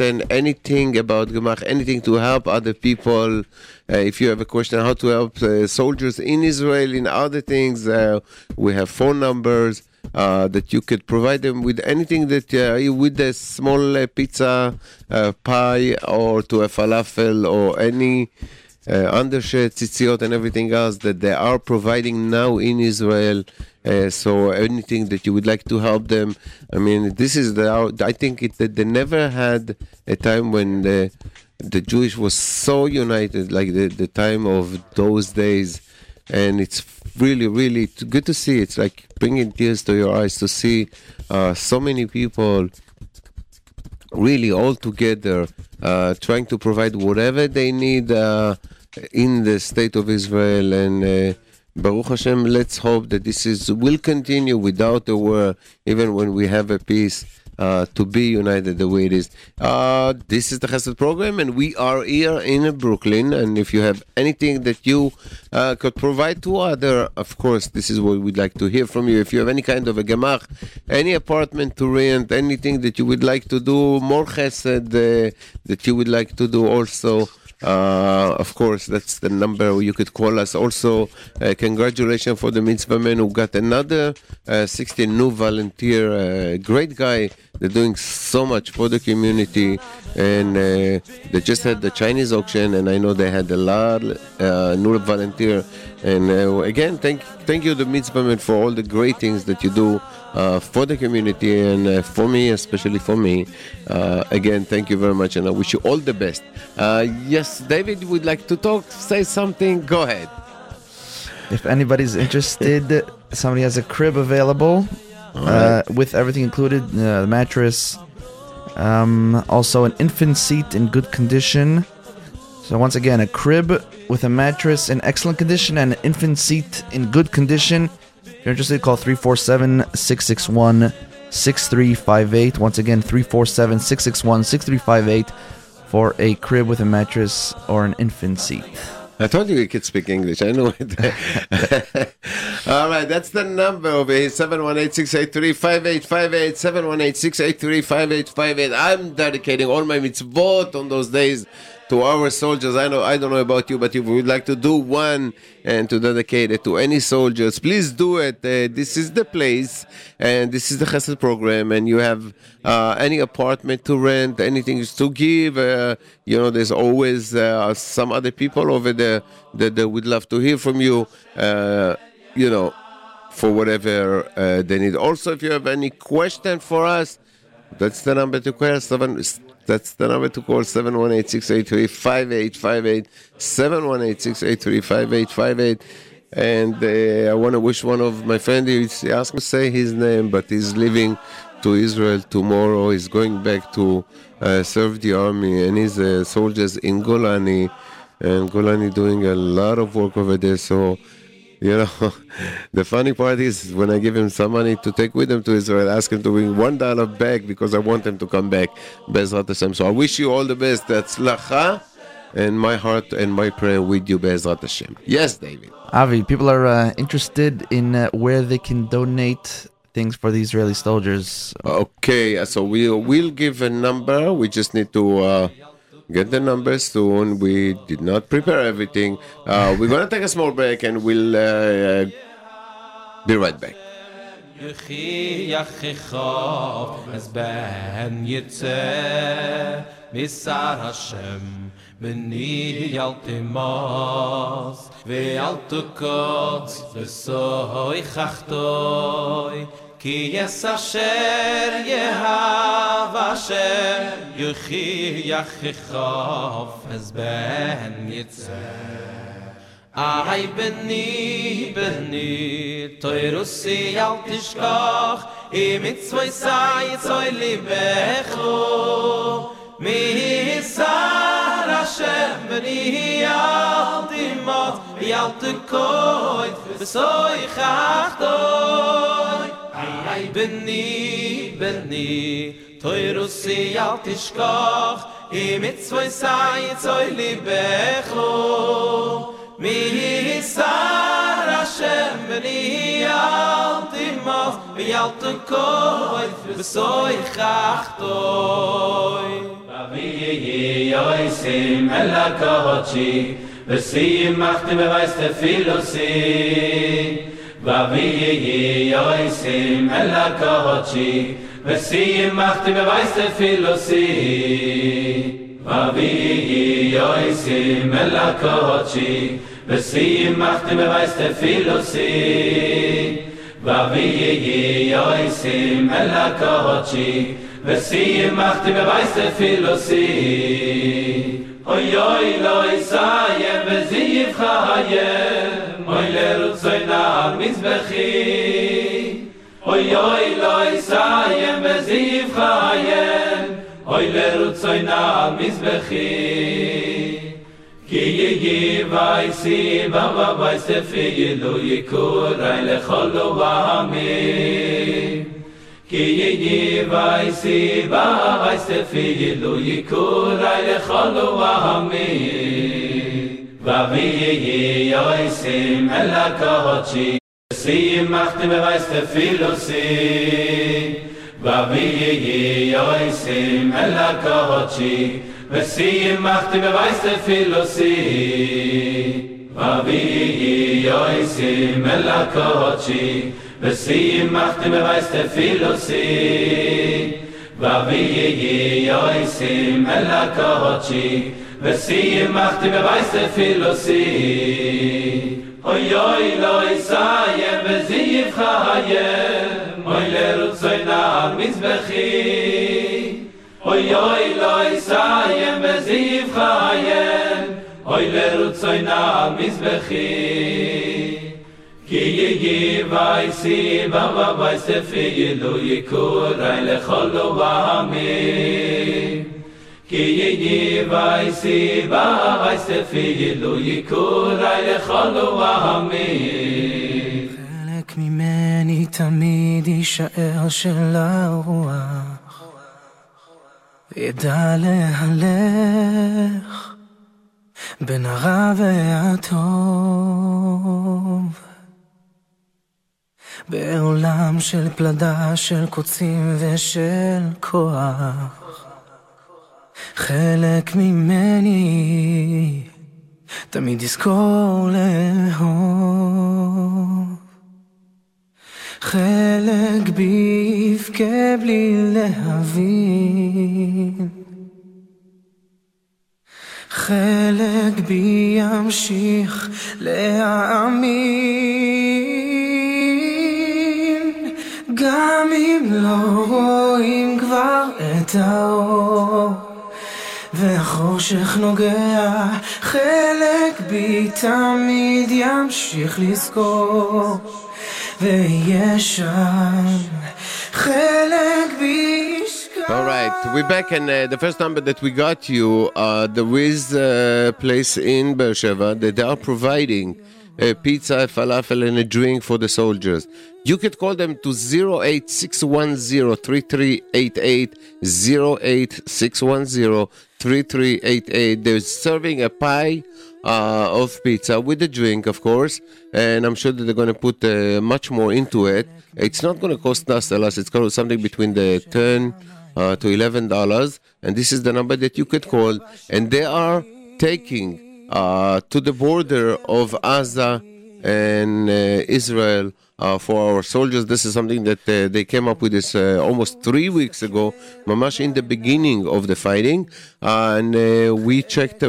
anything about Gemach, anything to help other people. Uh, if you have a question how to help uh, soldiers in Israel, in other things, uh, we have phone numbers uh, that you could provide them with anything that uh, with a small uh, pizza, uh, pie, or to a falafel or any undershirt, tzitziot, and everything else that they are providing now in Israel. Uh, so anything that you would like to help them, I mean, this is the. I think it, that they never had a time when the the Jewish was so united like the the time of those days, and it's really really good to see. It's like bringing tears to your eyes to see uh, so many people really all together uh, trying to provide whatever they need uh, in the state of Israel. And uh, Baruch Hashem let's hope that this is will continue without a war even when we have a peace uh, to be united the way it is. Uh, this is the Chesed program, and we are here in Brooklyn. And if you have anything that you uh, could provide to other, of course, this is what we'd like to hear from you. If you have any kind of a gemach, any apartment to rent, anything that you would like to do, more Chesed uh, that you would like to do also. Uh, of course, that's the number you could call us. Also, uh, congratulations for the mitzvah man who got another uh, 16 new volunteer. Uh, great guy. They're doing so much for the community, and uh, they just had the Chinese auction, and I know they had a lot uh, new volunteer. And uh, again, thank thank you, the mitzvah man, for all the great things that you do uh, for the community and uh, for me, especially for me. Uh, again, thank you very much, and I wish you all the best. Uh, yes, David would like to talk, say something. Go ahead. If anybody's interested, somebody has a crib available uh, with everything included uh, the mattress, um, also an infant seat in good condition. So, once again, a crib with a mattress in excellent condition and an infant seat in good condition. If you're interested, call 347 661 6358. Once again, 347 661 6358 for a crib with a mattress or an infant seat. I told you you could speak English. I know it. All right, that's the number over here 718 683 5858. 718 683 5858. I'm dedicating all my mitzvot on those days to our soldiers. I know I don't know about you, but if you would like to do one and to dedicate it to any soldiers, please do it. Uh, this is the place, and this is the Chesed program, and you have uh, any apartment to rent, anything to give. Uh, you know, there's always uh, some other people over there that, that would love to hear from you. Uh, you know, for whatever uh, they need. Also, if you have any question for us, that's the number to call. That's the number to call 718-683-5858. 718-683-5858. And uh, I want to wish one of my friends, he asked me to say his name, but he's leaving to Israel tomorrow. He's going back to uh, serve the army, and he's uh, soldiers in Golani. And Golani doing a lot of work over there. So, you know, the funny part is when I give him some money to take with him to Israel, I ask him to bring one dollar back because I want him to come back. Bezrat Hashem. So I wish you all the best. That's lacha, and my heart and my prayer with you, Bezrat Hashem. Yes, David. Avi, people are uh, interested in uh, where they can donate things for the Israeli soldiers. Okay, so we'll we'll give a number. We just need to uh, get the number soon. We did not prepare everything. Uh, we're gonna take a small break and we'll uh, be right back. יחי יחיכו אז בן יצא משר השם מני אל תמוס ואל תקוץ וסוי חחתוי ki yes asher ye hava shem yuchi yachichof ez ben yitze Ahay beni beni toy rusi al tishkach i mit zwei sai zwei libecho mi sara shem beni al timot yalt koit besoy khachtoy Ay beni beni toy si alt ich i mit zwei sei zwei liebe ho mi sara schem beni alt im mas mi alt koit so ich ach toi ba wie sim elakochi kochi Besiem macht mir weiß der Philosophie va vi ye ye oy sim ela kochi ve sim macht be filosi va vi ye ye oy sim ela kochi ve sim macht be filosi va vi ye ye oy sim ela kochi ve sim macht be filosi oy oy loy sai be zi khaye oi ler zoy na mis bekhi oi oi loy sayem bezif khayem oi ler zoy na mis bekhi ki ye ye vay si va va vay se fe ye lo ye ko ray le khol va me ye ye oy sim ela kochi sim machte me weis te viel und se va me ye ye oy sim ela kochi ve sim machte me weis te ye ye sim ela kochi ve sim machte me weis te ye ye sim ela וסיים מחתי בבייס תפילוסי אוי אוי לא יסיים וזיים חיים אוי לרוצוי נער מזבחי. אוי אוי לא יסיים וזיים חיים אוי לרוצוי נער מזבחי. כי יגי וייסי ובא וייסי פיילו יקור אי לכל לא כי יהי וייסי וייספי לו יקורי לכל ועמי. חלק ממני תמיד יישאר של הרוח, ידע להלך בין הרע והטוב. בעולם של פלדה, של קוצים ושל כוח. חלק ממני תמיד יזכור לאהוב. חלק בי יבכה בלי להבין. חלק בי ימשיך להאמין. גם אם לא רואים כבר את האור והחושך נוגע חלק בי תמיד ימשיך לזכור ויהיה שם חלק בי ישכח All right, we're back, and uh, the first number that we got you, uh, the Wiz uh, place in Beersheba, that they are providing a pizza, a falafel, and a drink for the soldiers. You could call them to 08610-3388, 08610-3388. They're serving a pie uh, of pizza with a drink, of course, and I'm sure that they're going to put uh, much more into it. It's not going to cost us a lot. It's going to something between the 10 uh, to 11 dollars, and this is the number that you could call, and they are taking uh, to the border of Gaza and uh, Israel for our soldiers. This is something that uh, they came up with this uh, almost three weeks ago, mamash in the beginning of the fighting, uh, and uh, we checked uh,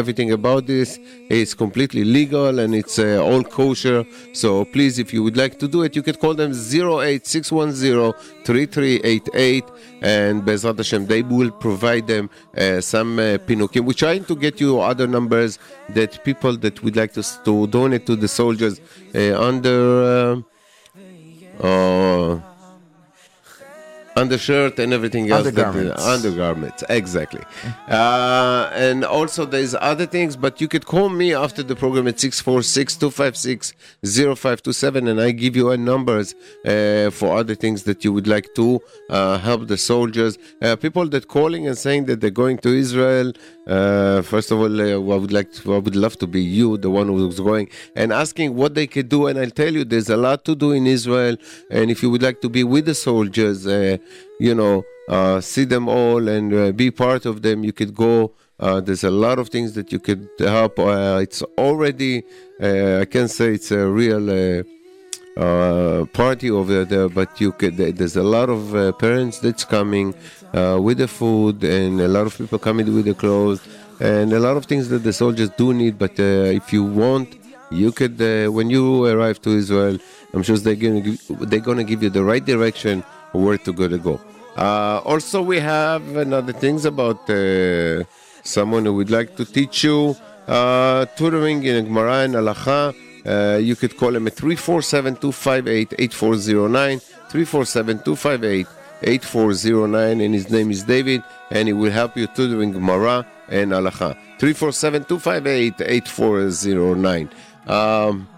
everything about this. It's completely legal and it's uh, all kosher. So please, if you would like to do it, you can call them 08610-3388, and Bezrat Hashem, they will provide them uh, some uh. We're trying to get you other numbers that people that would like to, to donate to the soldiers uh, under. Uh, uh, undershirt and everything else. that- Undergarments. undergarments, exactly. Uh, and also there's other things, but you could call me after the program at 646-256-0527 and I give you a numbers uh, for other things that you would like to uh, help the soldiers. Uh, people that calling and saying that they're going to Israel, uh, first of all, uh, I would like to, I would love to be you, the one who's going, and asking what they could do. And I'll tell you, there's a lot to do in Israel. And if you would like to be with the soldiers, uh, you know, uh, see them all and uh, be part of them. You could go. Uh, there's a lot of things that you could help. Uh, it's already, uh, I can say it's a real uh, party over there, but you could. There's a lot of parents that's coming with the food, and a lot of people coming with the clothes, and a lot of things that the soldiers do need. But if you want, you could. When you arrive to Israel, I'm sure they're gonna give, they're gonna give you the right direction where to go to go. Uh, also, we have another things about uh, someone who would like to teach you uh, tutoring in Gemara and Halacha. Uh, you could call him at 347 258 8409. 347 258 8409. And his name is David, and he will help you tutoring Gemara and Halacha. 347 258 8409. Um,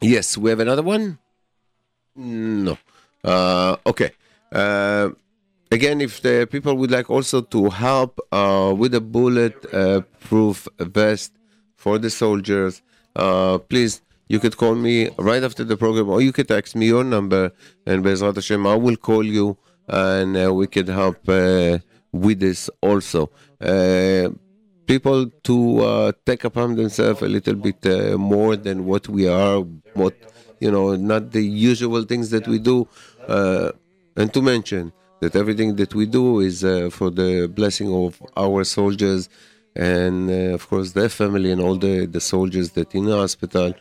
yes, we have another one? No. Uh, okay. Uh, again, if the people would like also to help uh, with a bullet-proof vest for the soldiers, uh, please, you could call me right after the program, or you could text me your number, and Bezrat Hashem, I will call you, and uh, we could help uh, with this also. Uh, people to uh, take upon themselves a little bit uh, more than what we are, what you know, not the usual things that we do, uh, and to mention that everything that we do is uh, for the blessing of our soldiers and uh, of course their family and all the, the soldiers that in the hospital.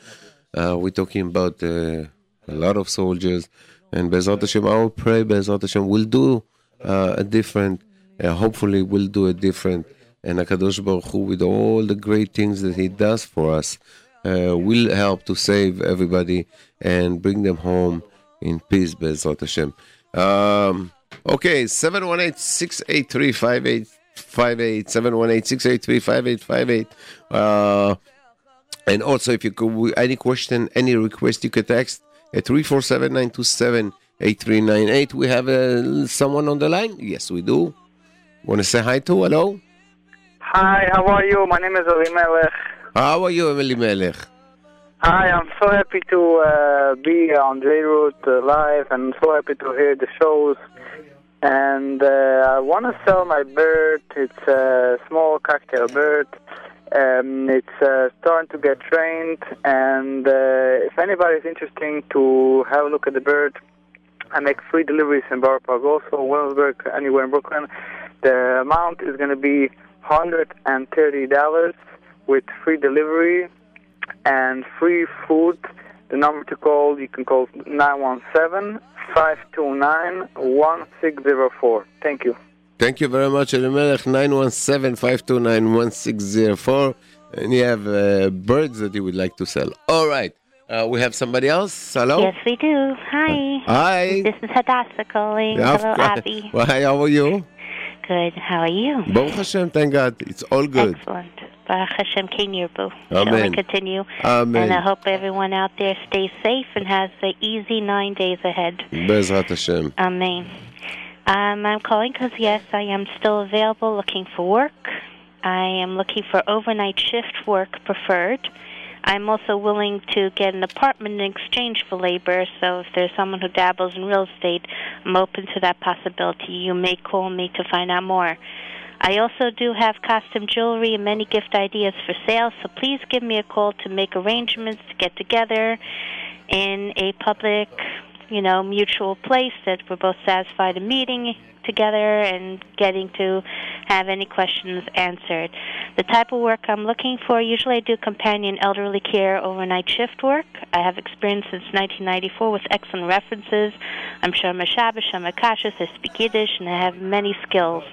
Uh, we're talking about uh, a lot of soldiers, and Bezrat Hashem, I will pray Bezrat Hashem will do uh, a different, hopefully will do a different, and Hakadosh Baruch Hu, with all the great things that He does for us, will help to save everybody and bring them home in peace, Bezrat Hashem. Um, okay, 718-683-5858, 718-683-5858. Uh, and also, if you could, any question, any request, you could text at 347-927-8398. We have uh, someone on the line? Yes, we do. Want to say hi to? Hello? Hi, how are you? My name is Elimelech. How are you, Emily? Hi, I'm so happy to uh, be on J-Root uh, live and so happy to hear the shows. And uh, I want to sell my bird. It's a small cocktail bird. Um, it's uh, starting to get trained, and uh, if anybody's interested to have a look at the bird, I make free deliveries in Borough Park, also Williamsburg, anywhere in Brooklyn. The amount is going to be $130 with free delivery and free food. The number to call, you can call 917 529 1604. Thank you. Thank you very much, Elimelech. 917-529-1604. And you have uh, birds that you would like to sell. All right. Uh, we have somebody else. Hello? Yes, we do. Hi. Hi. This is Hadassah calling. Yeah, Hello. Avi. Well, hi, how are you? Good. How are you? Baruch Hashem, thank God. It's all good. Excellent. Baruch Hashem Kinirbu. Amen. Shall continue? Amen. And I hope everyone out there stays safe and has the easy nine days ahead. Bezrat Hashem. Amen. Um, I'm calling because, yes, I am still available looking for work. I am looking for overnight shift work preferred. I'm also willing to get an apartment in exchange for labor, so if there's someone who dabbles in real estate, I'm open to that possibility. You may call me to find out more. I also do have costume jewelry and many gift ideas for sale, so please give me a call to make arrangements to get together in a public, you know, mutual place that we're both satisfied in meeting together and getting to have any questions answered. The type of work I'm looking for, usually I do companion elderly care overnight shift work. I have experience since 1994 with excellent references. I'm Shama Shabbos, Shama Kashas, I speak Yiddish, and I have many skills.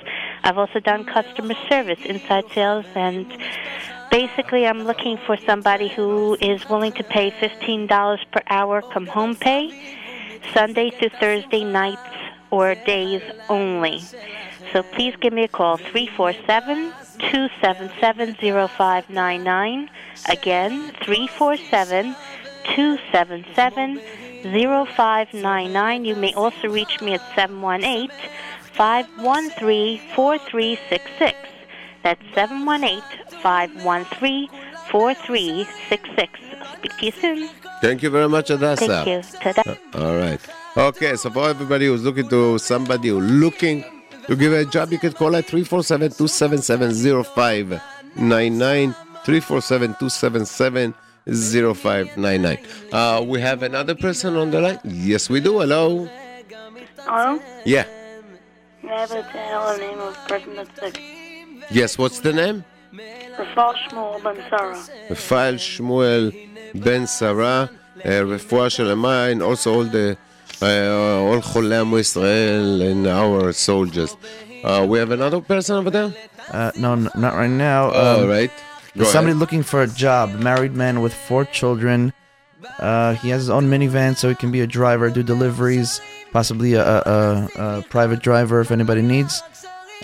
I've also done customer service, inside sales, and basically I'm looking for somebody who is willing to pay $15 per hour come home pay, Sunday through Thursday nights or days only. So please give me a call, 347 277 0599. Again, 347 277 0599. You may also reach me at 718 513 4366. That's 718 513 4366. Speak to you soon. Thank you very much, Adassa. Thank you. Ta-da. All right. Okay, so for everybody who's looking to somebody who looking to give a job, you can call at 347 277 0599. 347 277 0599. Uh, we have another person on the line? Yes, we do. Hello? Hello? Yeah. May I have a tell the name of the person that's sick? Yes, what's the name? Rafal Shmuel Ben Sarah. Rafael Shmuel Ben Sarah, uh, רפואה שלמה, and also all the, uh, uh, all Cholam Israel and our soldiers. Uh, we have another person over there? Uh, no, not right now. All um, right. um. Go somebody ahead. looking for a job, married man with four children. Uh, he has his own minivan, so he can be a driver, do deliveries, possibly a, a, a private driver if anybody needs.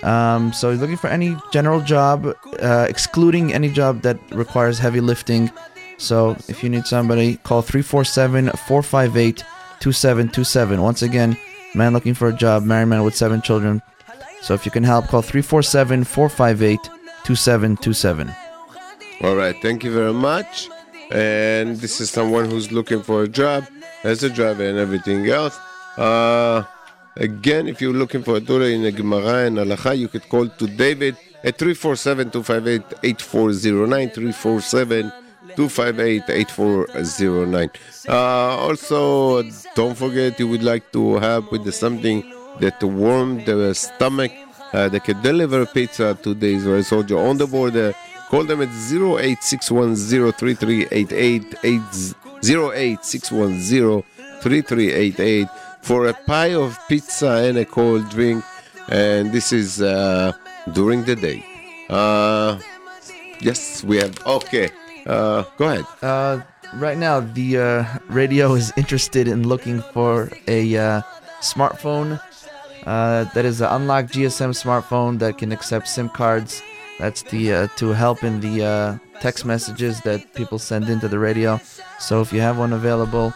Um, so he's looking for any general job, uh, excluding any job that requires heavy lifting. So if you need somebody, call 347 458 2727. Once again, man looking for a job, married man with seven children. So if you can help, call 347 458 2727. All right, thank you very much. And this is someone who's looking for a job as a driver and everything else. Uh, again, if you're looking for a Torah in a Gemara and Halacha, you could call to David at 347 258 8409. 347 258 8409. Uh, also, don't forget you would like to help with something that warm the stomach. Uh, they can deliver pizza to the Israeli soldier on the border. Call them at 0861033888 0861033888 for a pie of pizza and a cold drink. And this is uh, during the day. Uh, yes, we have. Okay, uh, go ahead. Uh, right now, the uh, radio is interested in looking for a uh, smartphone uh, that is an unlocked GSM smartphone that can accept SIM cards. That's the uh, to help in the uh, text messages that people send into the radio. So if you have one available,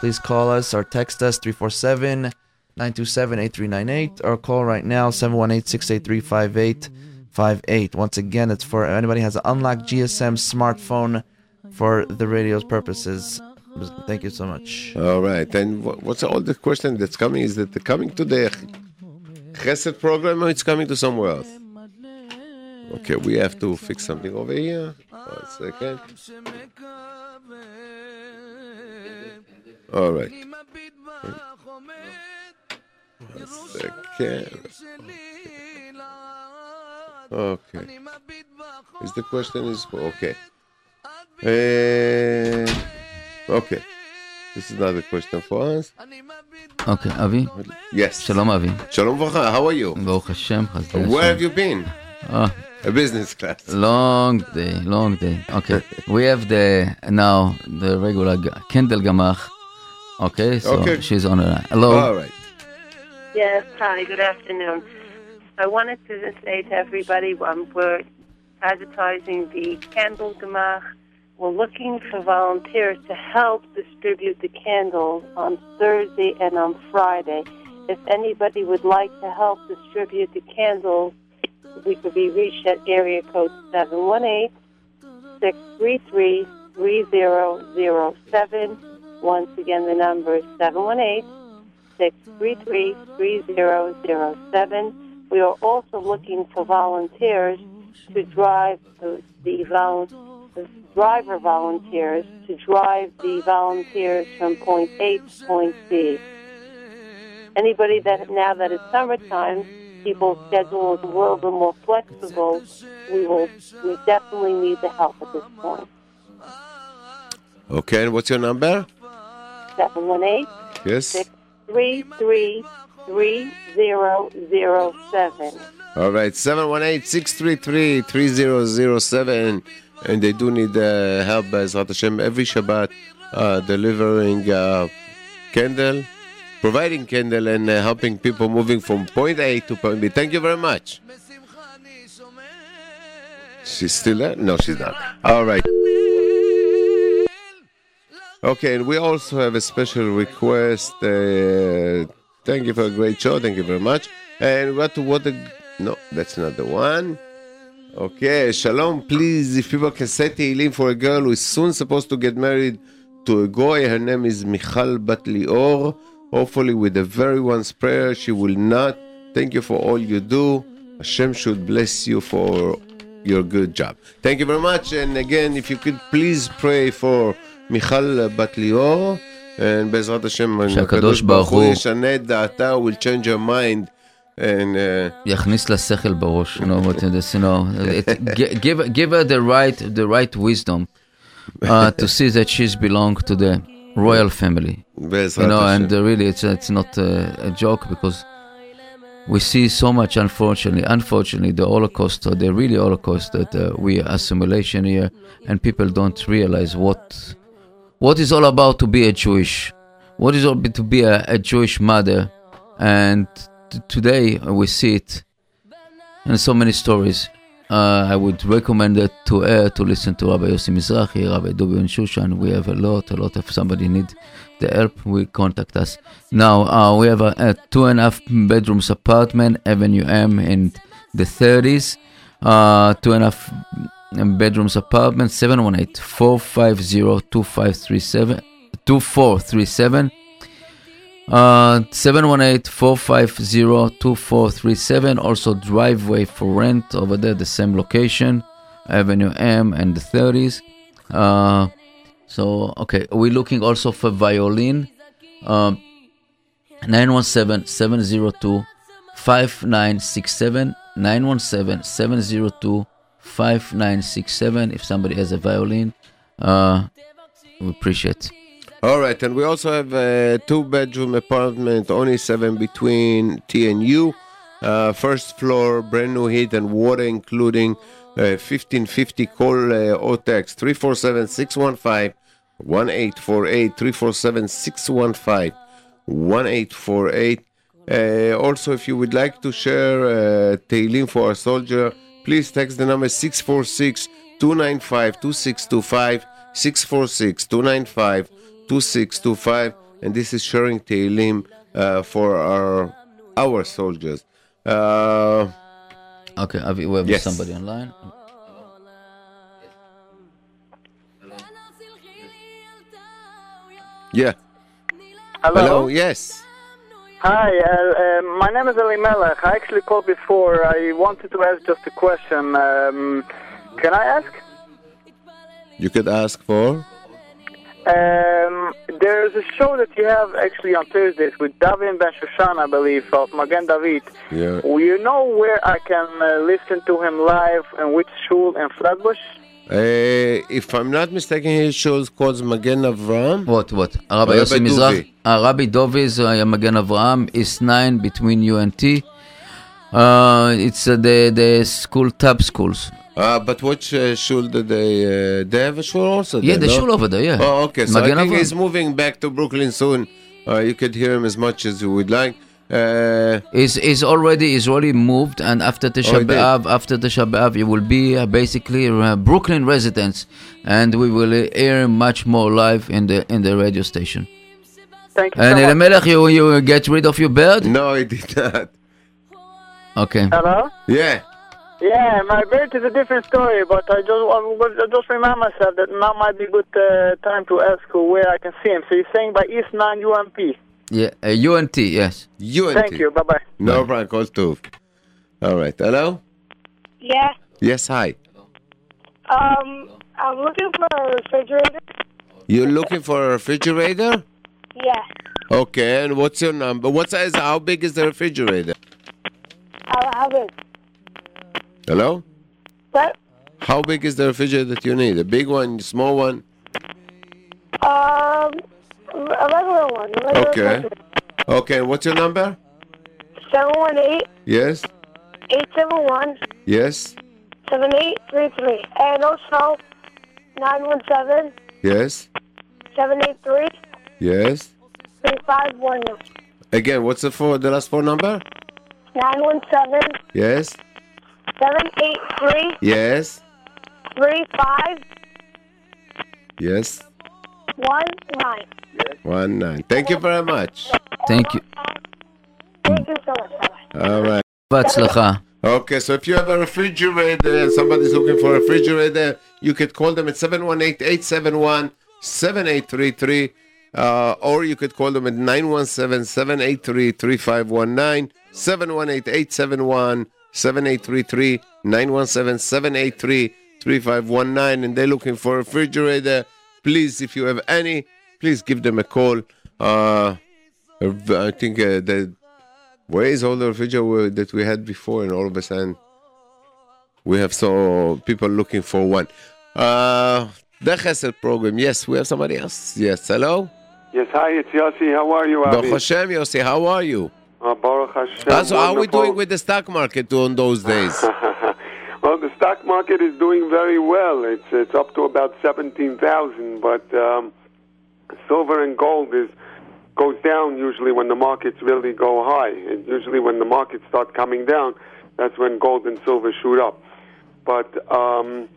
please call us or text us 347 927 8398 or call right now 718 683 5858. Once again, it's for anybody has an unlocked GSM smartphone for the radio's purposes. Thank you so much. All right. And what's all the question that's coming? Is that coming to the Chesed program or it's coming to somewhere else? Okay, we have to fix something over here. One second. All right. One second. Okay. Okay. Is the question is okay? Okay. This is not a question for us. Okay, Avi? Yes. Shalom, Avi. Shalom v'cha, how are you? Where have you been? Oh. A business class. Long day, long day. Okay, we have the now the regular candle gemach. Okay, so okay. she's on her. Hello. All right. Yes, hi, good afternoon. I wanted to say to everybody um, we're advertising the candle gemach. We're looking for volunteers to help distribute the candles on Thursday and on Friday. If anybody would like to help distribute the candles, we could be reached at area code 718 633 3007. Once again, the number is 718 633 3007. We are also looking for volunteers to drive the, the, vol- the driver volunteers to drive the volunteers from point A to point B. Anybody that now that it's summertime, people's schedule is a little bit more flexible. We will we definitely need the help at this point. Okay, and what's your number? 718 Yes. 633 3007. All right. 718-633-3007. And they do need uh, help, Bezrat Hashem, every Shabbat, uh, delivering uh, candle, providing candle, and uh, helping people moving from point A to point B. Thank you very much. She's still there? No, she's not. All right. Okay, and we also have a special request. Uh, thank you for a great show. Thank you very much. And what what no, that's not the one. Okay, Shalom. Please, if people can say Tehillim for a girl who is soon supposed to get married to a goy, her name is Michal Bat Lior. Hopefully, with the very one's prayer, she will not Thank you for all you do. Hashem should bless you for your good job. Thank you very much. And again, if you could please pray for Michal Bat Lior, and בעזרת השם, שהקדוש ברוך הוא- ישנה את דעתה, will change her mind. And uh, יכניס לה שכל בראש, you know, what this, you know, it, gi- give, give her the right, the right wisdom uh, to see that she's belong to the royal family. בעזרת you know, השם. and uh, really, it's it's not uh, a joke because we see so much, unfortunately, unfortunately, the Holocaust, or the really Holocaust, that uh, we assimilation here, and people don't realize what what is all about to be a Jewish, what is all about to be a, a Jewish mother, and t- today we see it in so many stories. Uh, I would recommend it to her to listen to Rabbi Yossi Mizrahi, Rabbi Dovi Ben Shoshan. We have a lot, a lot of somebody need the help. We contact us. Now uh, we have a, a two and a half bedrooms apartment, Avenue M in the 30s. Uh, two and a half bedrooms apartment, 718 450 2537 2437. Uh, 718-450-2437. Also driveway for rent over there, the same location, Avenue M and the 30s. Uh, so okay, we're looking also for violin. Um, 917-702-5967. 917-702-5967. If somebody has a violin, uh, we appreciate. All right, and we also have a two-bedroom apartment, only seven between T and U. Uh, first floor, brand new heat and water, including uh, 1550. Call uh, OTEX 347-615 1848 347-615 1848. Uh, also, if you would like to share uh, Tehillim for a soldier, please text the number 646 295 2625 646 295 2625 and this is sharing Tehillim uh, for our our soldiers. Uh, Okay, Avi, we have Yes. somebody online. yeah. Hello. Hello. Yes. Hi, uh, uh, my name is Ali Melech. I actually called before. I wanted to ask just a question. Um, can I ask? You could ask for. Um, there's a show that you have actually on Thursdays with Davin Ben Shoshan, I believe, of Magen David. Yeah. Will you know where I can uh, listen to him live and which shul in Flatbush? Uh, if I'm not mistaken, his show is called Magen Avram. What, what? Rabbi Yossi Mizrahi, uh, Rabbi Dovi's uh, Magen Avraham is nine between you and T. Uh, it's uh, the the school tab schools. Uh, but which uh, shul did they? Uh, they have a shul also. Yeah, there, the no? shul over there. Yeah. Oh, okay. So Magen I think Avraham. he's moving back to Brooklyn soon. Uh, you could hear him as much as you would like. Uh, is is already is already moved, and after Oh, Tisha? B'av, after Tisha B'av, it will be uh, basically uh, Brooklyn residents, and we will uh, air much more live in the in the radio station. Thank you And so much. Elimelech, you you get rid of your bird? no, I did not. Okay. Hello? Yeah. Yeah, my birth is a different story, but I just I just remind myself that now might be a good uh, time to ask where I can see him. So you're saying by East 9 UMP. Yeah, uh, UNT, yes. You and Thank you. Bye bye. No problem. Call Tuv. All right. Hello. Yeah. Yes. Hi. Um, I'm looking for a refrigerator. You're looking for a refrigerator? Yeah. Okay. And what's your number? What size? How big is the refrigerator? I'll have it. Hello. What? How big is the refrigerator that you need? A big one, small one? Um, a regular one. A regular Okay. Okay. What's your number? 718 Yes. 871 Yes. 7833. And also 917 Yes. 783 Yes. 3519. Again, what's the four? The last four number? 917 Yes. 783 Yes. 3519. Yes. One nine. Thank you very much. Thank you. Thank you so much. Bye-bye. All right. בהצלחה. Okay, so if you have a refrigerator and somebody's looking for a refrigerator, you could call them at 718-871-7833, uh, or you could call them at 917-783-3519. 718-871-7833, 917-783-3519, and they're looking for a refrigerator. Please, if you have any, please give them a call. Uh, I think uh, the where is all the refrigerator that we had before, and all of a sudden we have so people looking for one. Uh, the Chesed program. Yes, we have somebody else. Yes, hello. Yes, hi, it's Yossi. How are you, Baruch? Hashem, Yossi, how are you? Uh, Baruch Hashem. Uh, so how are we doing with the stock market on those days? well, the stock market is doing very well. It's it's up to about seventeen thousand, but um, silver and gold is goes down usually when the markets really go high. And usually when the markets start coming down, that's when gold and silver shoot up. But um,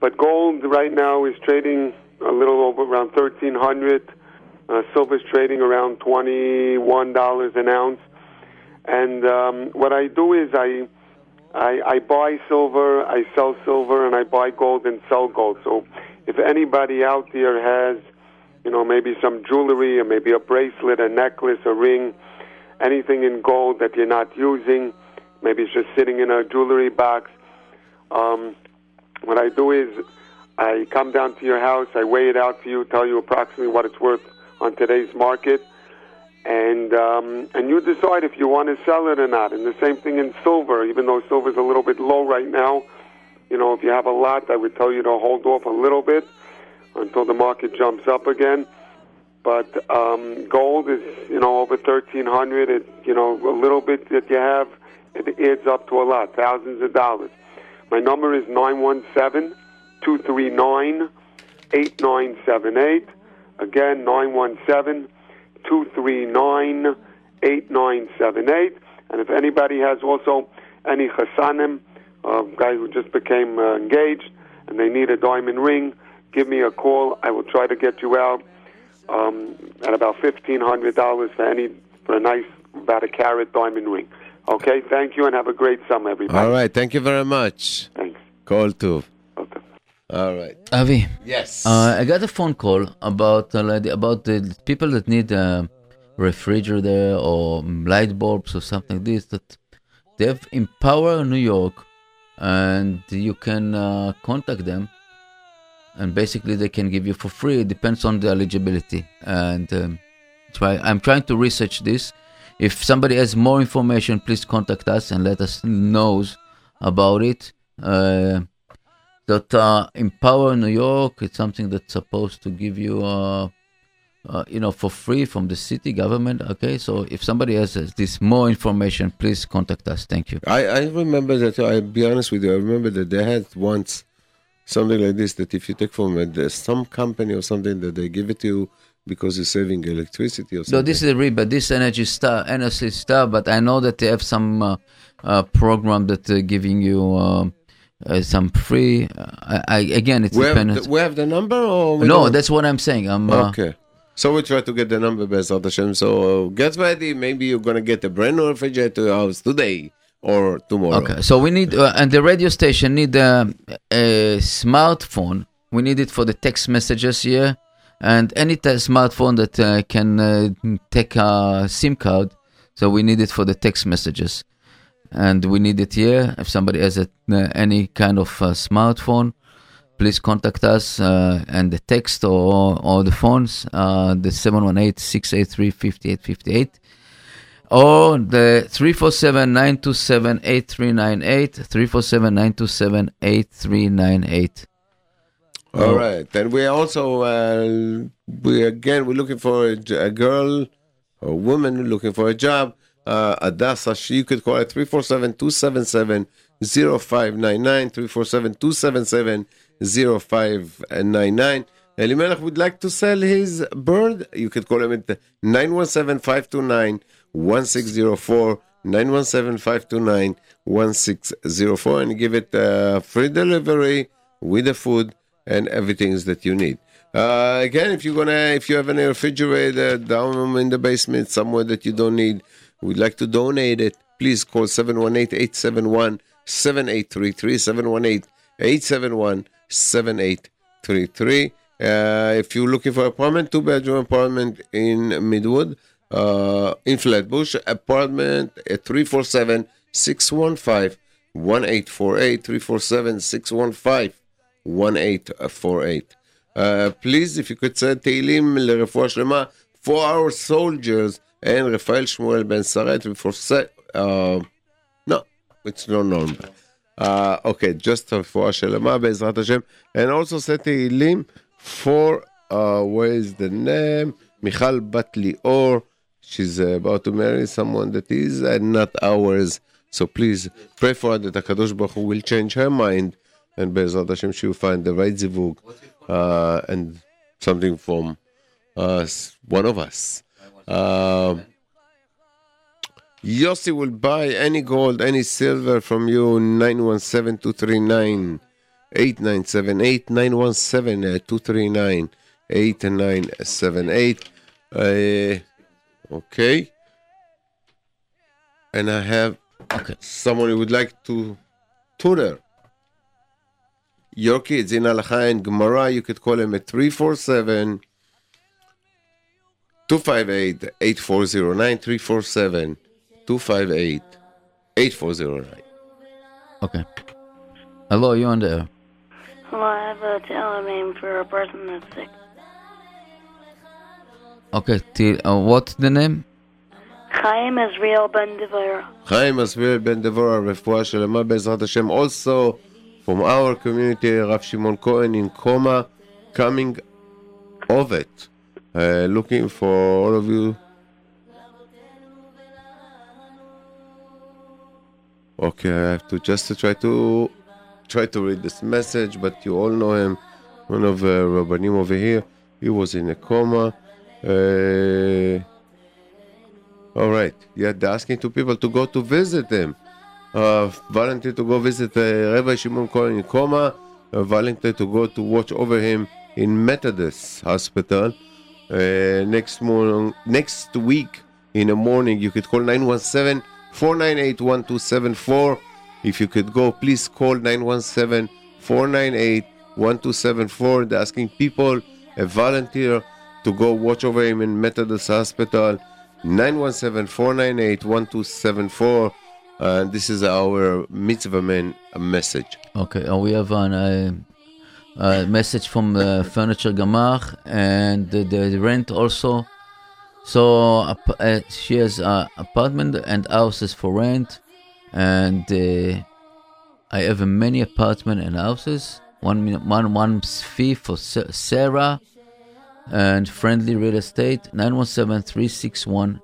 but gold right now is trading a little over around thirteen hundred. Uh, silver's trading around twenty-one dollars an ounce. And um, what I do is I, I I buy silver, I sell silver, and I buy gold and sell gold. So if anybody out there has, you know, maybe some jewelry or maybe a bracelet, a necklace, a ring, anything in gold that you're not using, maybe it's just sitting in a jewelry box. Um, what I do is I come down to your house, I weigh it out for you, tell you approximately what it's worth on today's market, and um, and you decide if you want to sell it or not. And the same thing in silver, even though silver's a little bit low right now. You know, if you have a lot, I would tell you to hold off a little bit until the market jumps up again. But um, gold is, you know, over thirteen hundred. It, you know, a little bit that you have, it adds up to a lot, thousands of dollars. My number is nine one seven two three nine eight nine seven eight. Again, nine one seven two three nine eight nine seven eight. And if anybody has also any chasanim, a guy who just became uh, engaged, and they need a diamond ring, give me a call. I will try to get you out um, at about fifteen hundred dollars for any for a nice about a carat diamond ring. Okay, thank you, and have a great summer, everybody. All right, thank you very much. Thanks. Call too. All right. Avi. Yes. Uh, I got a phone call about uh, like, about the people that need a refrigerator or light bulbs or something like this that they have Empower New York, and you can uh, contact them, and basically they can give you for free. It depends on the eligibility, and um, try. I'm trying to research this. If somebody has more information, please contact us and let us knows about it. Uh, that uh, Empower New York. It's something that's supposed to give you, uh, uh, you know, for free from the city government. Okay, so if somebody has this more information, please contact us. Thank you. I, I remember that, I'll be honest with you, I remember that they had once something like this that if you take from a, some company or something that they give it to you because you're saving electricity or something. No, this is a but This energy star, energy star. But I know that they have some uh, uh, program that uh, giving you um, uh, some free. Uh, I, I again, it's we, have the, we have the number or no, don't? that's what I'm saying. I'm uh, okay. So we try to get the number, Bezat Hashem. So get ready. Maybe you're gonna get a brand new refrigerator house today or tomorrow. Okay, so we need, uh, and the radio station need uh, a smartphone. We need it for the text messages here, and any t- smartphone that uh, can uh, take a SIM card. So we need it for the text messages, and we need it here. If somebody has a, uh, any kind of uh, smartphone, please contact us uh, and the text or or the phones, the 718-683-5858 or the 347-927-8398 347-927-8398 All right. Then we also uh, we again we're looking for a girl or woman looking for a job. Uh, Adasa, she you could call it 347-277-0599, 347-277-0599. Elimelech would like to sell his bird. You could call him at 917-529-1604, 917-529-1604 and give it uh, free delivery with the food and everything that you need. Uh, again, if you're gonna, if you have any refrigerator down in the basement somewhere that you don't need, we'd like to donate it. Please call 718-871-7833, 718-871-7833. Uh, if you're looking for apartment, two bedroom apartment in Midwood, uh, in Flatbush, apartment at 347 615 1848. 347 615 1848. Uh, please, if you could say תהילים לרפואה שלמה for our soldiers and רפאל שמואל בן שרת for se- uh, no, it's no number. Uh, okay, just רפואה שלמה בעזרת השם. And also say תהילים for uh, where is the name? Michal Bat Lior. She's uh, about to marry someone that is and not ours. So please pray for her that Hakadosh Baruch Hu will change her mind, and Bezrat Hashem she will find the right zivug, uh, and something from us, one of us. Uh, Yossi will buy any gold, any silver from you. Nine one seven two three nine. 8978, 917 239 8978. Uh, okay. And I have okay. someone who would like to tutor your kids in Halacha and Gemara. You could call him at 347 258 8409. 347 258 8409. Okay. Hello, you on there? Hello, I have a talent name for a person that's sick. Okay, t- uh, what's the name? Chaim Israel Ben Devera. Chaim Asviel Ben Devorah, רפואה שלמה בעזרת השם. Also, from our community, Rav Shimon Cohen in coma, coming of it. Uh, looking for all of you. Okay, I have to just to try to try to read this message, but you all know him. One of uh, Rabbanim over here. He was in a coma. Uh, all right. Yeah, they're asking to people to go to visit him. Uh, volunteer to go visit uh, Rabbi Shimon Cohen in coma. Uh, volunteer to go to watch over him in Methodist Hospital. Uh, next morning, next week in the morning, you could call 917 498 1274. If you could go, please call 917 498 1274. They're asking people, a volunteer, to go watch over him in Methodist Hospital. 917 498 1274. And this is our mitzvah man message. Okay, uh, we have an, uh, a message from uh, Furniture Gemach and the, the rent also. So uh, she has uh, apartment and houses for rent, and uh, I have many apartment and houses. One one one fee for Sarah, and friendly real estate 917-361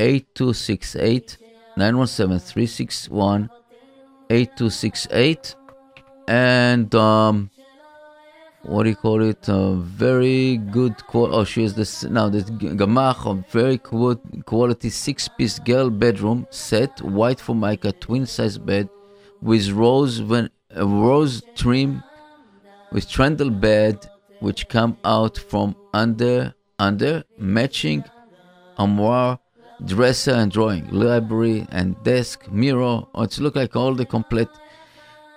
8268 917-361 8268 and um what do you call it uh, very good qual- oh she has this now this gemach of very qu- quality six piece girl bedroom set white formica twin size bed with rose ven- uh, rose trim with trundle bed which come out from under under matching armoire dresser and drawing library and desk mirror oh, it's look like all the complete.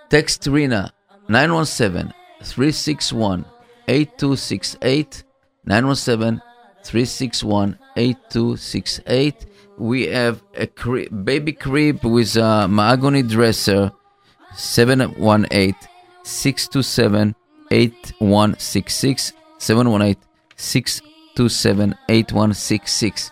Text Rina 917 361 8268 917 361 8268 we have a baby crib with a mahogany dresser 718 627 8166 718 627 8166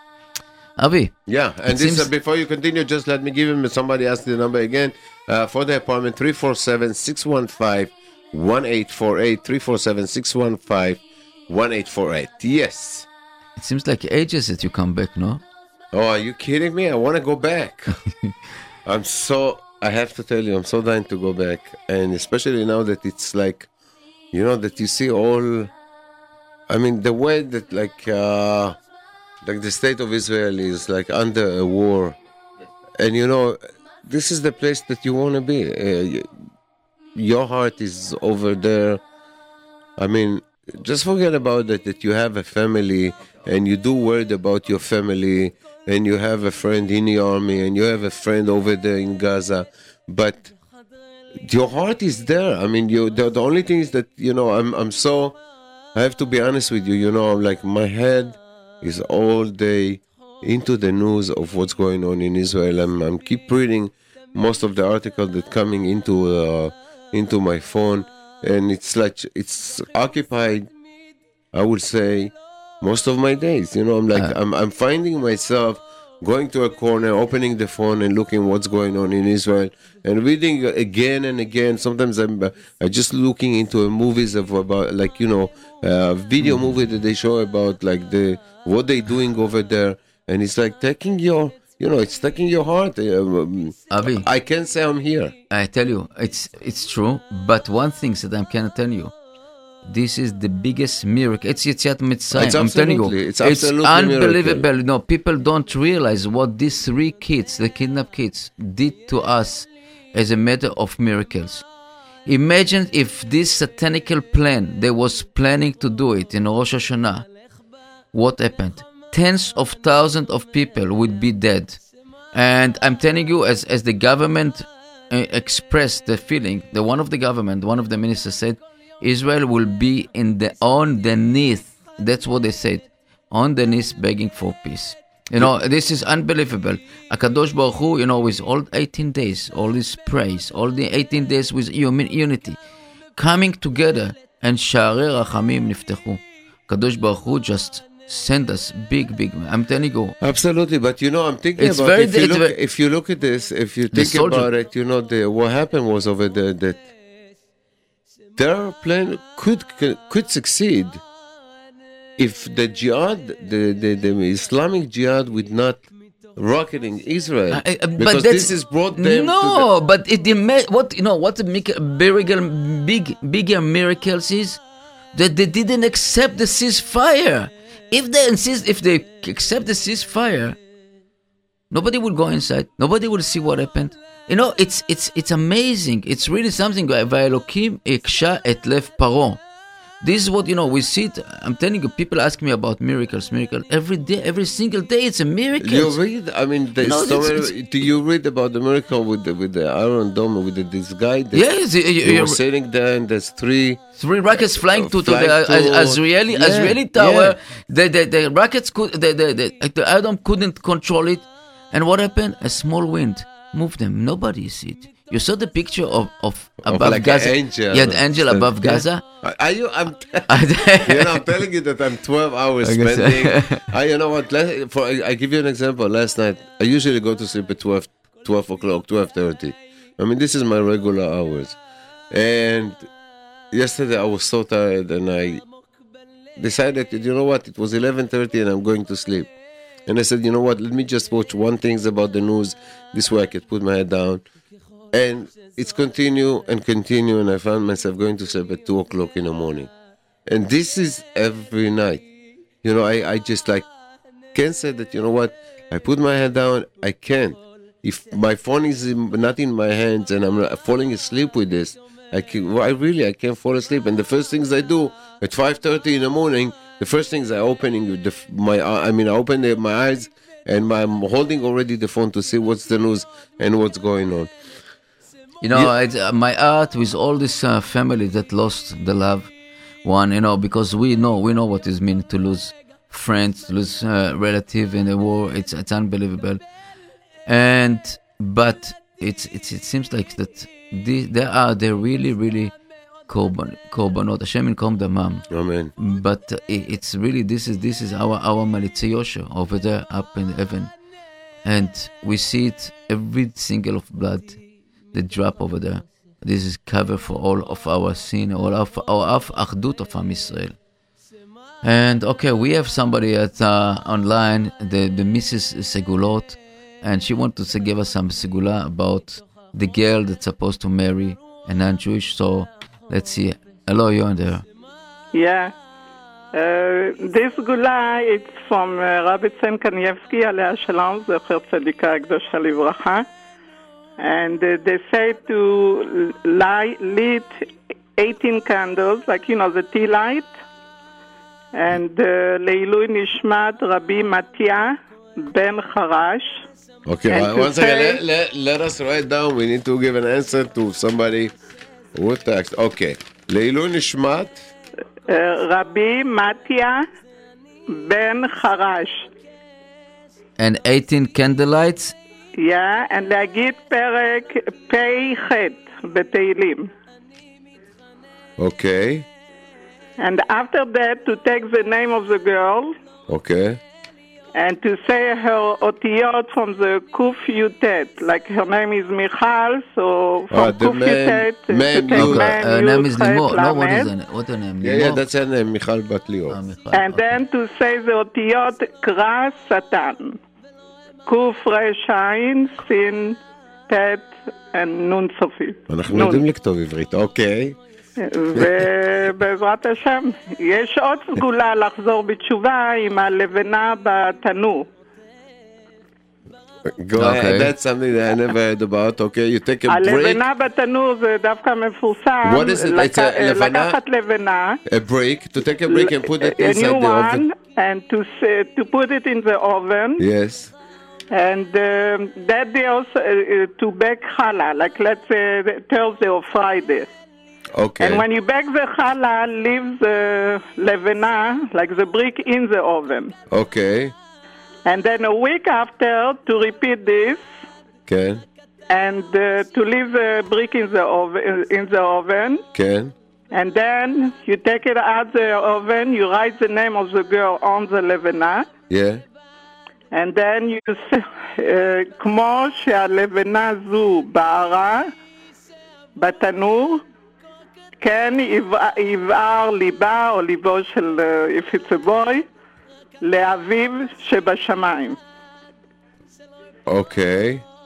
Avi. Yeah, and this seems- uh, before you continue, just let me give him somebody asked the number again uh, for the apartment 347 615 1848 347 615 1848. Yes. It seems like ages that you come back, no? Oh, are you kidding me? I want to go back. I'm so, I have to tell you, I'm so dying to go back. And especially now that it's like, you know, that you see all, I mean, the way that like, uh, like the state of Israel is like under a war. And you know, this is the place that you want to be. Uh, your heart is over there. I mean, just forget about it that you have a family and you do worry about your family and you have a friend in the army and you have a friend over there in Gaza. But your heart is there. I mean, you the, the only thing is that, you know, I'm I'm so I have to be honest with you, you know, I'm like my head is all day into the news of what's going on in Israel. I'm, I'm keep reading most of the articles that coming into uh, into my phone, and it's like it's occupied. I would say most of my days. You know, I'm like Uh. I'm I'm finding myself going to a corner, opening the phone, and looking what's going on in Israel, and reading again and again. Sometimes I'm I just looking into a movies of about like you know uh, video movie that they show about like the what they doing over there, and it's like taking your you know it's taking your heart. Um, Avi. I can't say I'm here. I tell you, it's it's true. But one thing that I can tell you, this is the biggest miracle. It's Yetziat Mitzrayim. It's I'm telling you, it's absolutely unbelievable. No, people don't realize what these three kids, the kidnapped kids, did to us as a matter of miracles. Imagine if this satanical plan, they was planning to do it in Rosh Hashanah. What happened? Tens of thousands of people would be dead. And I'm telling you, as, as the government uh, expressed the feeling, the one of the government, one of the ministers said, Israel will be in the on the knees. That's what they said, on the knees begging for peace. You know, this is unbelievable. Akadosh Baruch Hu, you know, with all 18 days, all this praise, all the 18 days with unity, coming together, and Sha'arei Rachamim niftechu. Kadosh Baruch Hu just send us big, big. I'm telling you, Absolutely, but you know, I'm thinking It's about very- if you it's look very- if you look at this, if you think about it, you know, the what happened was over there that their plan could could succeed if the jihad, the, the, the Islamic jihad, would not rocketing Israel, Uh, uh, but because this has brought them. no, but it the what you know what the bigger big bigger miracles is that they didn't accept the ceasefire. If they insist, if they accept the ceasefire, nobody will go inside. Nobody will see what happened. You know, it's it's it's amazing. It's really something. Va'elokim iksha et lev paro. This is what you know. We see it. I'm telling you, people ask me about miracles, miracle every day, every single day. It's a miracle. You read, I mean, the You know, it's- story. do you read about the miracle with the with the Iron Dome with the, this guy? That Yes, you- you- he you- was sitting there, and there's three Three rockets flying to, to Flying the to- uh, Israeli Yeah, Israeli tower. yeah. The, the the rockets could the the, the the Adam couldn't control it, and what happened? A small wind moved them. Nobody see it. You saw the picture of of of above like Gaza. an angel. Yeah, the angel above Yeah. Gaza. Are you? I'm. you know, I'm telling you that I'm 12 hours spending. I, you know what? Let, for I, I give you an example. Last night, I usually go to sleep at 12, 12 o'clock, 12:30. I mean, this is my regular hours. And yesterday, I was so tired, and I decided, you know what? It was 11:30, and I'm going to sleep. And I said, you know what? Let me just watch one things about the news. This way, I could put my head down. And it's continue and continue, and I found myself going to sleep at two o'clock in the morning. And this is every night. You know, I, I just like can't say that, you know what, I put my head down, I can't. If my phone is in, not in my hands and I'm falling asleep with this, I can, well, I really I can't fall asleep. And the first things I do at 5:30 in the morning, the first things I opening the, my uh, I mean I open the, my eyes and I'm holding already the phone to see what's the news and what's going on. You know, it's, uh, my heart with all this uh, family that lost the love one. You know, because we know we know what it means to lose friends, to lose uh, relative in the war. It's it's unbelievable. And but it's it's it seems like that the, there are they really really korban korbanot. Hashem yikom damam. Amen. But uh, it, it's really this is this is our our Malitzi Yosher over there up in heaven, and we see it every single of blood, the drop over there. This is cover for all of our sin, all of our of achdut of Am Israel. And okay, we have somebody at uh, online, the the Mrs. Segulot, and she wanted to give us some segula about the girl that's supposed to marry a non-Jewish. So let's see. Hello, you're on there. Yeah. Uh, this gula, it's from uh, Rabbi Tzen Kanievsky, עליה שלום, זכר צדיקה הקדושה לברכה. and uh, they say to light, lit 18 candles, like, you know, the tea light, and uh, Leilui Nishmat Rabbi matia Ben Harash. Okay, once again, Let, let, let, us write down. We need to give an answer to somebody who text. Okay. Leilu Nishmat? Uh, Rabbi Matya Ben Harash. And 18 candlelights Yeah, and להגיד פרק פ"ח בתהילים. Okay. And after that, to take the name of the girl Okay. and to say her otiyot from the Kuf Yutet. Like her name is Michal, so from Ah, the Kuf mem- Yutet to mem- take Okay, mem, Her name is Yud, Chet, Limor. No, what is Lamed. her, what her name? Yeah, yeah, Limor? that's her name, Michal Bat Lior. Ah, Michal. And then to say the otiyot Kra Satan. Kuf Resh Ayin, Sin, Tet, and Nun Sofit. אנחנו נון. יודעים לכתוב עברית, אוקיי. ובעזרת השם, יש עוד סגולה לחזור בתשובה עם הלבנה בתנור. Go Okay. ahead, that's something that I never heard about. Okay, you take a break, הלבנה בתנור זה דווקא מפורסם. What is it? לק- It's a לבנה? לקחת לבנה, a break, to take a break and put it a inside new the one, oven. and to, s- to put it in the oven. Yes. And um, that day also uh, uh to bake challah, like let's say Thursday or Friday. Okay. And when you bake the challah, leave the levena, like the brick, in the oven. Okay. And then a week after, to repeat this. Okay. And uh, to leave the brick in the oven. Uh, in the oven. Okay. And then you take it out the oven. You write the name of the girl on the levena. Yeah. And then you uh, כמו שהלבנה זו בערה בתנור, כן יבע- יבער ליבה או ליבו של, a boy, לאביו שבשמיים. Okay.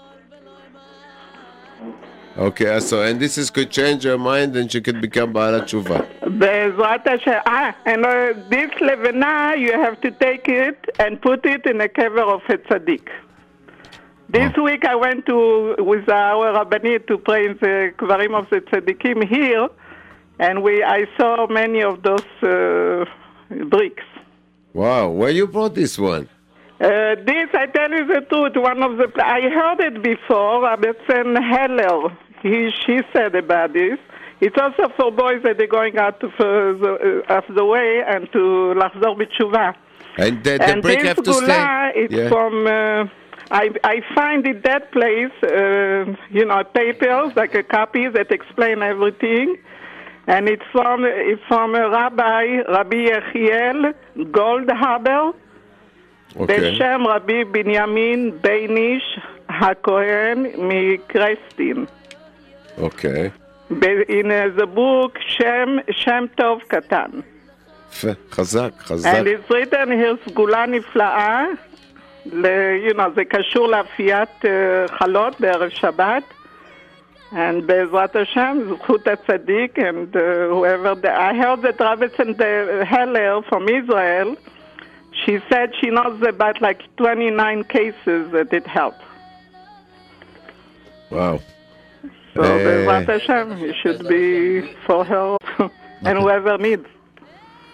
Okay, so and this is could change your mind and she could become Bala Tshuva. Bezrat Hashem. Ah, and uh, this Levena, you have to take it and put it in a cover of a tzaddik. This oh. week I went to with our rabbinate to pray in the Kvarim of the Tzaddikim here, and we I saw many of those uh, bricks. Wow, where you bought this one? Uh, this, I tell you the truth, one of the, I heard it before, uh, Rebbetzin Heller, he, she said about this. It's also for boys that they're going out of, the, uh, of the way and to Lachzor בתשובה. And the, the and break have to stay. Yeah. from, uh, I, I find in that place, uh, you know, papers, like a copy that explain everything. And it's from, it's from a rabbi, Rabbi Yechiel Goldhaber. Okay. בשם רבי בנימין בייניש הכהן מקרסטין. Okay. ב- In uh, the book שם, שם טוב קטן. יפה, חזק, חזק. And it's written here סגולה נפלאה, ל, you know, זה קשור לאפיית uh, חלות בערב שבת. And בעזרת השם, זכות הצדיק, and uh, whoever, the, I heard that Ravitson Heller from Israel, She said she knows about like 29 cases that it helped. Wow. So eh. hey. Bezrat Hashem, it should be for her and whoever needs.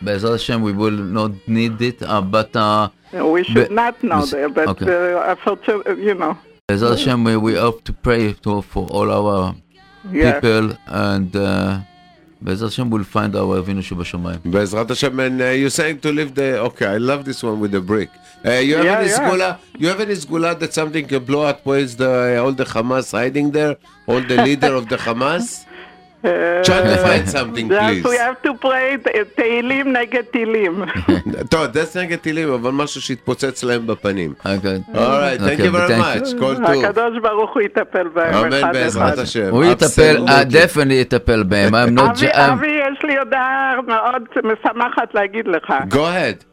Bezrat Hashem, we will not need it, uh, but... Uh, we should be- not know that, but okay. uh, for, uh, you know. Bezrat Hashem, we, we have to pray to, for all our people and... Uh, בעזרת השם, we'll find our אבינו שבשמיים. בעזרת השם, and uh, you're saying to leave the, okay, I love this one with the brick. Uh, you have Yeah, any yeah. sgula? You have any sgula that something can blow up? Where is the all the Hamas hiding there? All the leader of the Hamas? Uh, Try to find something, Yes, please. we have to pray ת- תהילים נגד טילים. טוב, דס נגד טילים, אבל משהו שהתפוצץ להם בפנים. Alright, thank you very much. כל טוב. הקדוש ברוך הוא יטפל בהם אמן אחד בעזרת אחד. השם. הוא יטפל, uh, definitely יטפל בהם. אבי, יש לי הודעה מאוד משמחת להגיד לך. Go ahead.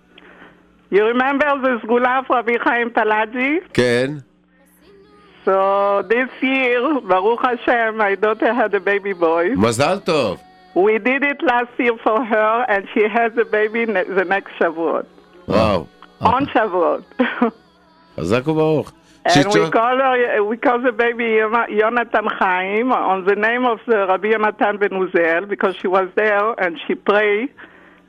You remember the סגולה of רבי חיים פלאג'י? כן. So this year, Baruch Hashem, my daughter had a baby boy. Mazal tov. We did it last year for her, and she has a baby ne- the next Shavuot. Wow. On Shavuot. חזק וברוך. And we call her, we call the baby Yonatan Chaim on the name of the Rabbi Yonatan Ben Uziel because she was there and she prayed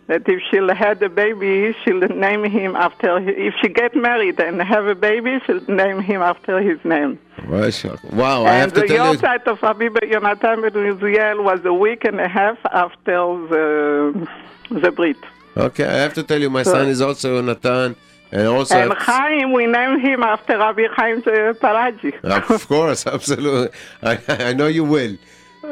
that if she'll have a baby, she'll name him after. If she get married and have a baby, she'll name him after his name. Wow, I and have to the tell you. of Rabbi Yonatan Ben Uziel was a week and a half after the the Brit. Okay, I have to tell you, my So- son is also Jonathan, And also, And Chaim, we named him after Rabbi Chaim Palaji. of course, absolutely. I, I know you will.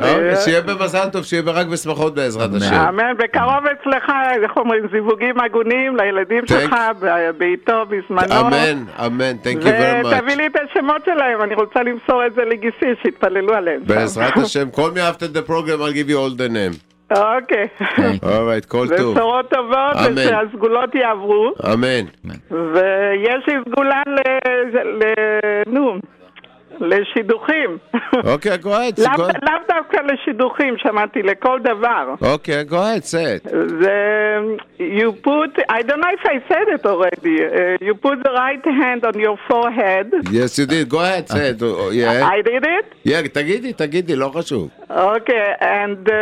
אוקיי, שיהיה במזל טוב, שיהיה רק בשמחות בעזרת השם. אמן, בקרוב אצלך, איך אומרים, זיווגים הגונים לילדים שלך, ב- ביתו, בזמנו. אמן, אמן, thank you very much. ותביא לי את השמות שלהם, אני רוצה למסור את זה לגיסי, שיתפללו עליהם. בעזרת השם, call me after the program, I'll give you all the name. אוקיי. All right, כל טוב. בשורות טובות. ושהסגולות יעברו. אמן. ויש לי סגולה ל... ל... נו, לשידוכים. אוקיי, go ahead, לאו דווקא לשידוכים, שמעתי, לכל דבר. אוקיי, go ahead, say it. The, you put, I don't know if I said it already, uh, you put the right hand on your forehead. Yes, you did, go ahead, say it. Oh, Yeah, I did it? yeah, תגידי, תגידי, לא חשוב. Okay, and uh,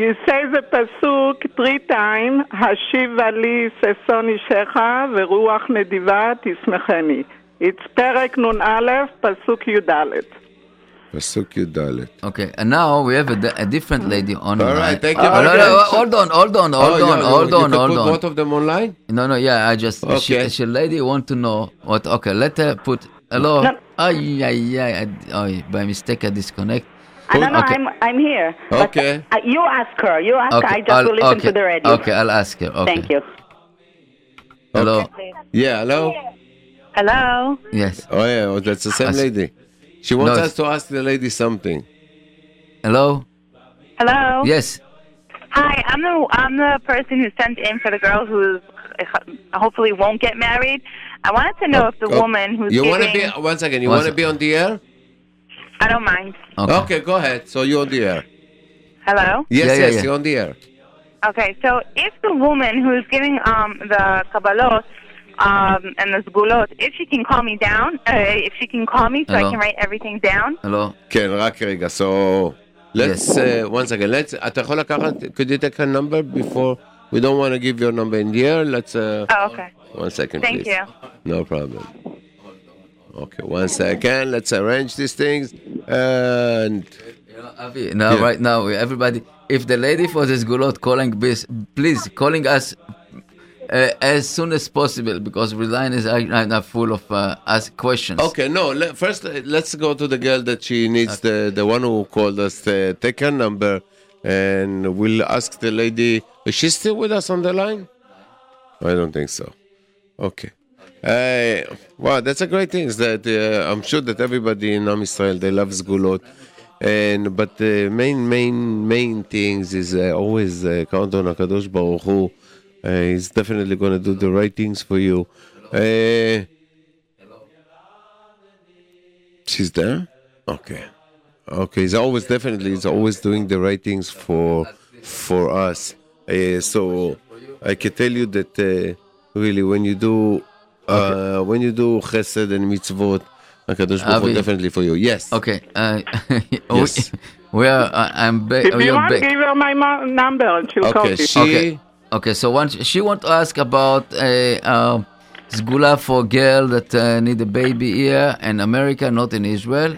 you say the pasuk three times, השיבה לי ששון אישך ורוח נדיבה תשמחני. It's פרק נ"א, פסוק י"ד. פסוק י"ד. Okay, and now we have a, di- a different lady on. All right, thank you Oh, very no, no, much. hold on, hold on, hold Oh, on, you- hold you on, can hold put on. both of them online? No, no, yeah, I just Okay. she, she lady want to know what. Okay, let her put hello. No. Ay, ay, ay, ay, ay, by mistake I disconnect. I don't know. Okay. I'm I'm here. But, Okay. uh, you ask her. You ask her. I just I'll- will listen okay, to the radio. Okay, I'll ask her. Okay. Thank you. Hello. Yeah, hello? Hello. Yes. Oh, yeah, oh, that's the same As- lady. She wants No, us to ask the lady something. Hello. Hello. Yes. Hi, I'm the I'm the person who sent in for the girl who hopefully won't get married. I wanted to know if the Oh, woman who's You want to giving. be, one second, you One want to be on the air? I don't mind. Okay. go ahead. So you're on the air. Hello. Yes, Yeah, yeah, yes, yeah. you're on the air. Okay, so if the woman who's giving um the kabbalot um and the sgulot, if she can call me down, uh, if she can call me so I Hello? can write everything down. Hello. כן, רק רגע. So, let's, uh, one second. Let's, אתה יכול לקחת, could you take a number before, we don't want to give your number in the air. Let's, uh, Oh, okay. one second, Thank please. you. No problem. Okay, one second. Let's arrange these things. And, Avi, now Yeah. right now everybody if the lady for this gulot calling this please calling us uh, as soon as possible because the line is right now full of uh, ask questions okay, no, let, first, uh, let's go to the girl that she needs, the, the one who called us, uh, take her number, and we'll ask the lady, is she still with us on the line? I don't think so. Okay. Uh, wow, that's a great thing. Is that uh, I'm sure that everybody in Am Israel they love Zgulot, and but the main, main, main things is uh, always uh, count on Hakadosh Baruch Hu. Uh, he's definitely going to do the right things for you. Uh, she's there. Okay. Okay. He's always definitely. He's always doing the right things for for us. Uh, so I can tell you that uh, really when you do uh, when you do chesed and mitzvot, Hakadosh Baruch Hu Avi. definitely for you. Yes. okay uh, Yes. we, we are uh, I'm back If you want, back. give her my mo- number and she'll call you. okay okay so once she want to ask about a uh, sgula for girl that uh, need a baby here in America not in Israel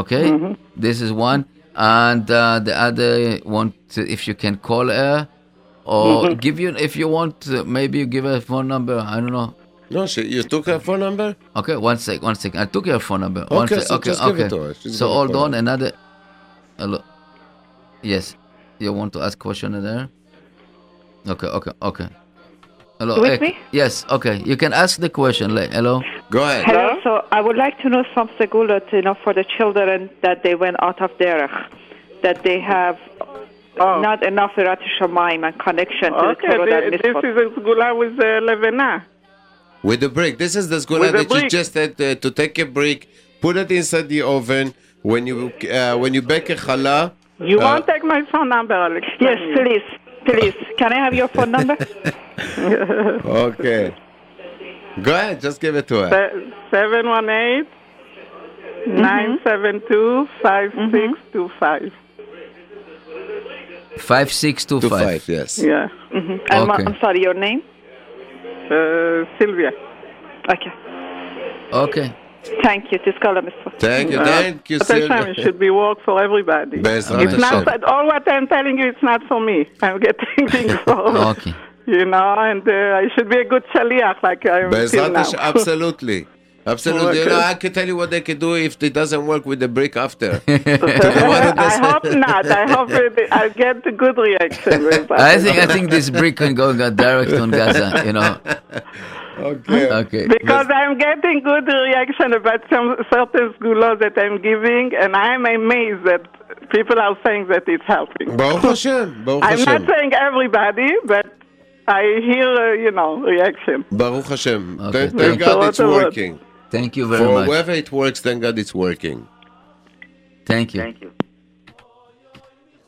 okay Mm-hmm. this is one and uh, the other want to, if you can call her or Mm-hmm. Mhm. give you if you want uh, maybe you give her a phone number I don't know No, she, you took her phone number. Okay, one sec, one second. I took your phone number. One Okay, sec- so okay, okay. her. So hold on, her. another. Hello. Yes, you want to ask question there? Okay, okay, okay. Hello. With eh, me? Yes. Okay, you can ask the question. Hello. Go ahead. Hello. So I would like to know some segulot, you know, for the children that they went out of derech, that they have not enough Rat Shemaim and connection to Okay, the Torah thi- and this is a sgula with uh, levena. With the brick. This is the With sgula the that you just had uh, to take a brick, put it inside the oven. When you uh, when you bake a challah. You uh, won't take my phone number, Alex. Yes, please, please. Can I have your phone number? Okay. Go ahead. Just give it to her. Seven one eight nine seven two five six two five. Five six two Two five. five, yes. Yeah. hmm And ma- Okay. I'm sorry, your name? Uh, Sylvia. Okay. Okay. Thank you. Tiskala mitzvah. Thank you. Uh, Thank you, at that time, Sylvia. it should be work for everybody. Bezrat It's not Hashem. all what I'm telling you. It's not for me. I'm getting things for Okay. you know, and uh, I should be a good shaliach like I am till Be'ezrat now. Hashem, absolutely. Absolutely. You know, I can tell you what they can do if it doesn't work with the brick after. I hope not. I hope it, I'll get a good reaction. I think I think this brick can go go direct on Gaza. You know. Okay. Okay. Because I'm getting good reaction about some certain schools that I'm giving, and I'm amazed that people are saying that it's helping. Baruch Hashem. Baruch I'm Hashem. not saying everybody, but I hear, uh, you know, reaction. Baruch Hashem. Okay, Thank, thank thank God it's working. Thank you very For much. wherever it works, thank God it's working. Thank you. Thank you.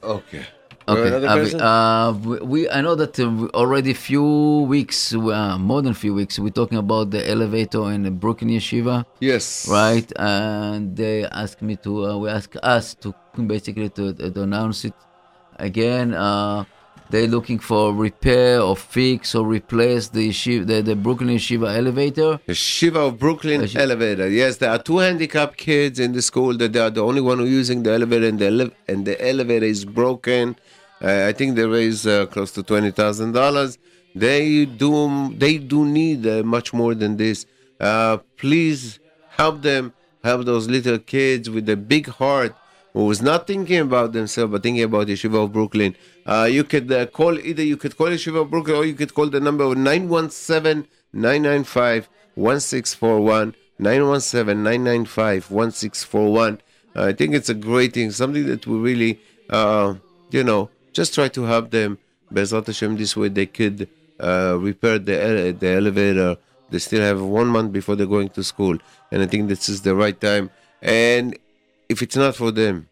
Okay. Okay, Avi, uh, we, I know that uh, already few weeks, uh, more than few weeks, we're talking about the elevator in the Brooklyn Yeshiva, yes. right? And they asked me to, uh, we asked us to basically to, to announce it again. Uh, they're looking for repair or fix or replace the yeshiva, the, the Brooklyn Yeshiva elevator. The Shiva of Brooklyn elevator. Yes, there are two handicapped kids in the school that they are the only one who using the elevator, and the ele- and the elevator is broken. I think they raised uh, close to twenty thousand dollars. They do they do need uh, much more than this. Uh, please help them. Help those little kids with a big heart who was not thinking about themselves but thinking about Yeshiva of Brooklyn. Uh, you could uh, call either you could call Yeshiva of Brooklyn or you could call the number of 917 995 1641. 917 995 1641. I think it's a great thing, something that we really, you know, just try to help them. Bezrat Hashem, this way they could uh, repair the, the elevator. They still have one month before they're going to school. And I think this is the right time. And if it's not for them,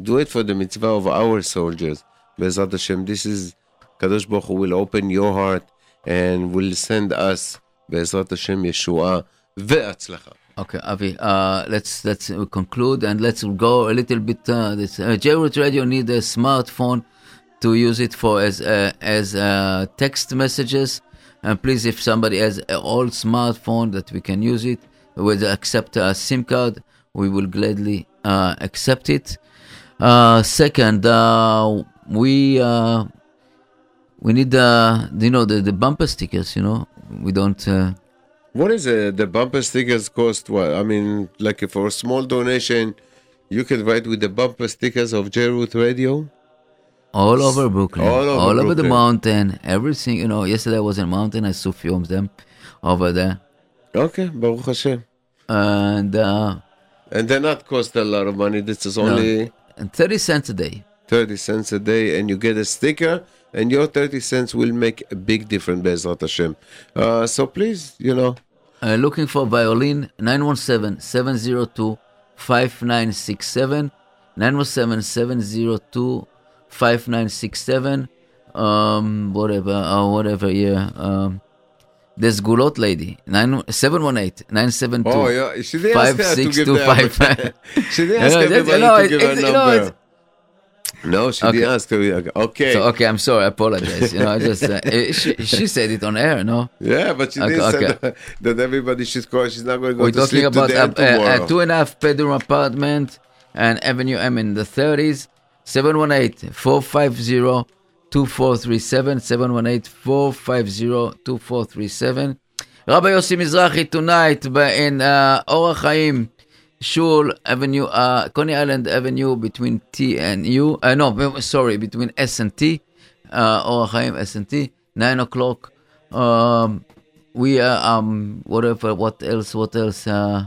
do it for the mitzvah of our soldiers. Bezrat Hashem, this is Kadosh Baruch Hu will open your heart and will send us Bezrat Hashem Yeshua ve'atzlacha. Okay, Avi. Uh, let's let's conclude and let's go a little bit. Uh, this uh, Radio need a smartphone to use it for as uh, as uh, text messages. And please, if somebody has an old smartphone that we can use it, with accept a SIM card, we will gladly uh, accept it. Uh, second, uh, we uh, we need uh, you know the, the bumper stickers. You know, we don't. What is it? The bumper stickers cost what? I mean, like for a small donation, you can write with the bumper stickers of J Root Radio. All over Brooklyn, All over the Brooklyn. mountain, everything. You know, yesterday I was in mountain. I saw few of them over there, Okay, Baruch Hashem. and uh, And they're not cost a lot of money. This is no, only and thirty cents a day. 30 cents a day, and you get a sticker, and your 30 cents will make a big difference, Bezrat Hashem. Uh, so please, you know, Uh, looking for violin 917-702-5967 917-702-5967 um whatever uh, whatever yeah um there's Gulot lady 9 718 972 Oh, yeah. She didn't ask her to give the- 5625. she didn't You ask know, that's- everybody you to give her it's- you know, number. No, she Okay. didn't ask her. Okay. So okay, I'm sorry. I apologize. You know, I just uh, she, she said it on air. No. Yeah, but she Okay, didn't okay. that, that everybody should call. She's not going to go We're to talking sleep about a, a, a two and a half bedroom apartment and Avenue M in the 30s. 718 450 2437. 718 450 2437. Rabbi Yossi Mizrahi tonight by- in uh, Chaim Shul Avenue, Coney Island Avenue between T and U. Uh, no, sorry, between S and T. Uh, Chaim S and T. 9 o'clock. Um, we are, um, whatever, what else, what else? Uh,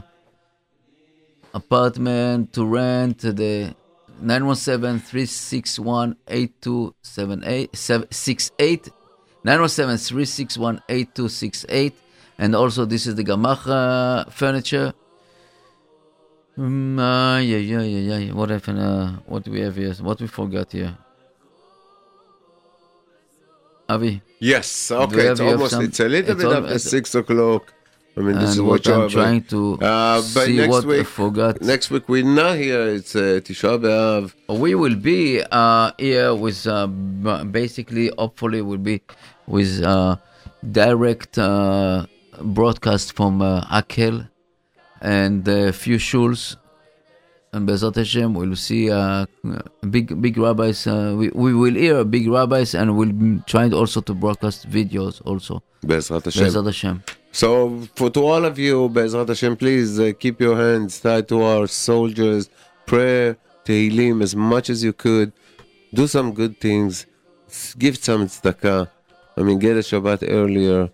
apartment to rent the 917-361-8278 917-361-8268 and also this is the Gamacha furniture um, uh, yeah, yeah, yeah, yeah. What happened? Uh, what do we have here? What we forgot here? Avi. Yes, okay, it's almost, some- it's a little bit after 6 o'clock. I mean, this And is what I'm have, trying to uh, but see next what I forgot. Next week we're not here. It's uh, Tisha B'Av. We will be uh, here with uh, basically, hopefully, we'll be with uh, direct uh, broadcast from uh, Akel and a few shuls. and Bezrat Hashem, we'll see uh, big big rabbis. Uh, we, we will hear big rabbis, and we'll try also to broadcast videos also. Bezrat Hashem. Bezrat Hashem. So, for to all of you, Bezrat Hashem, please uh, keep your hands tied to our soldiers. Pray Tehillim as much as you could. Do some good things. Give some tzedakah. I mean, get a Shabbat earlier.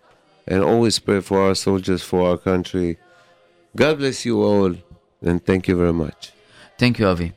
And always pray for our soldiers, for our country. God bless you all. And thank you very much. Thank you, Avi.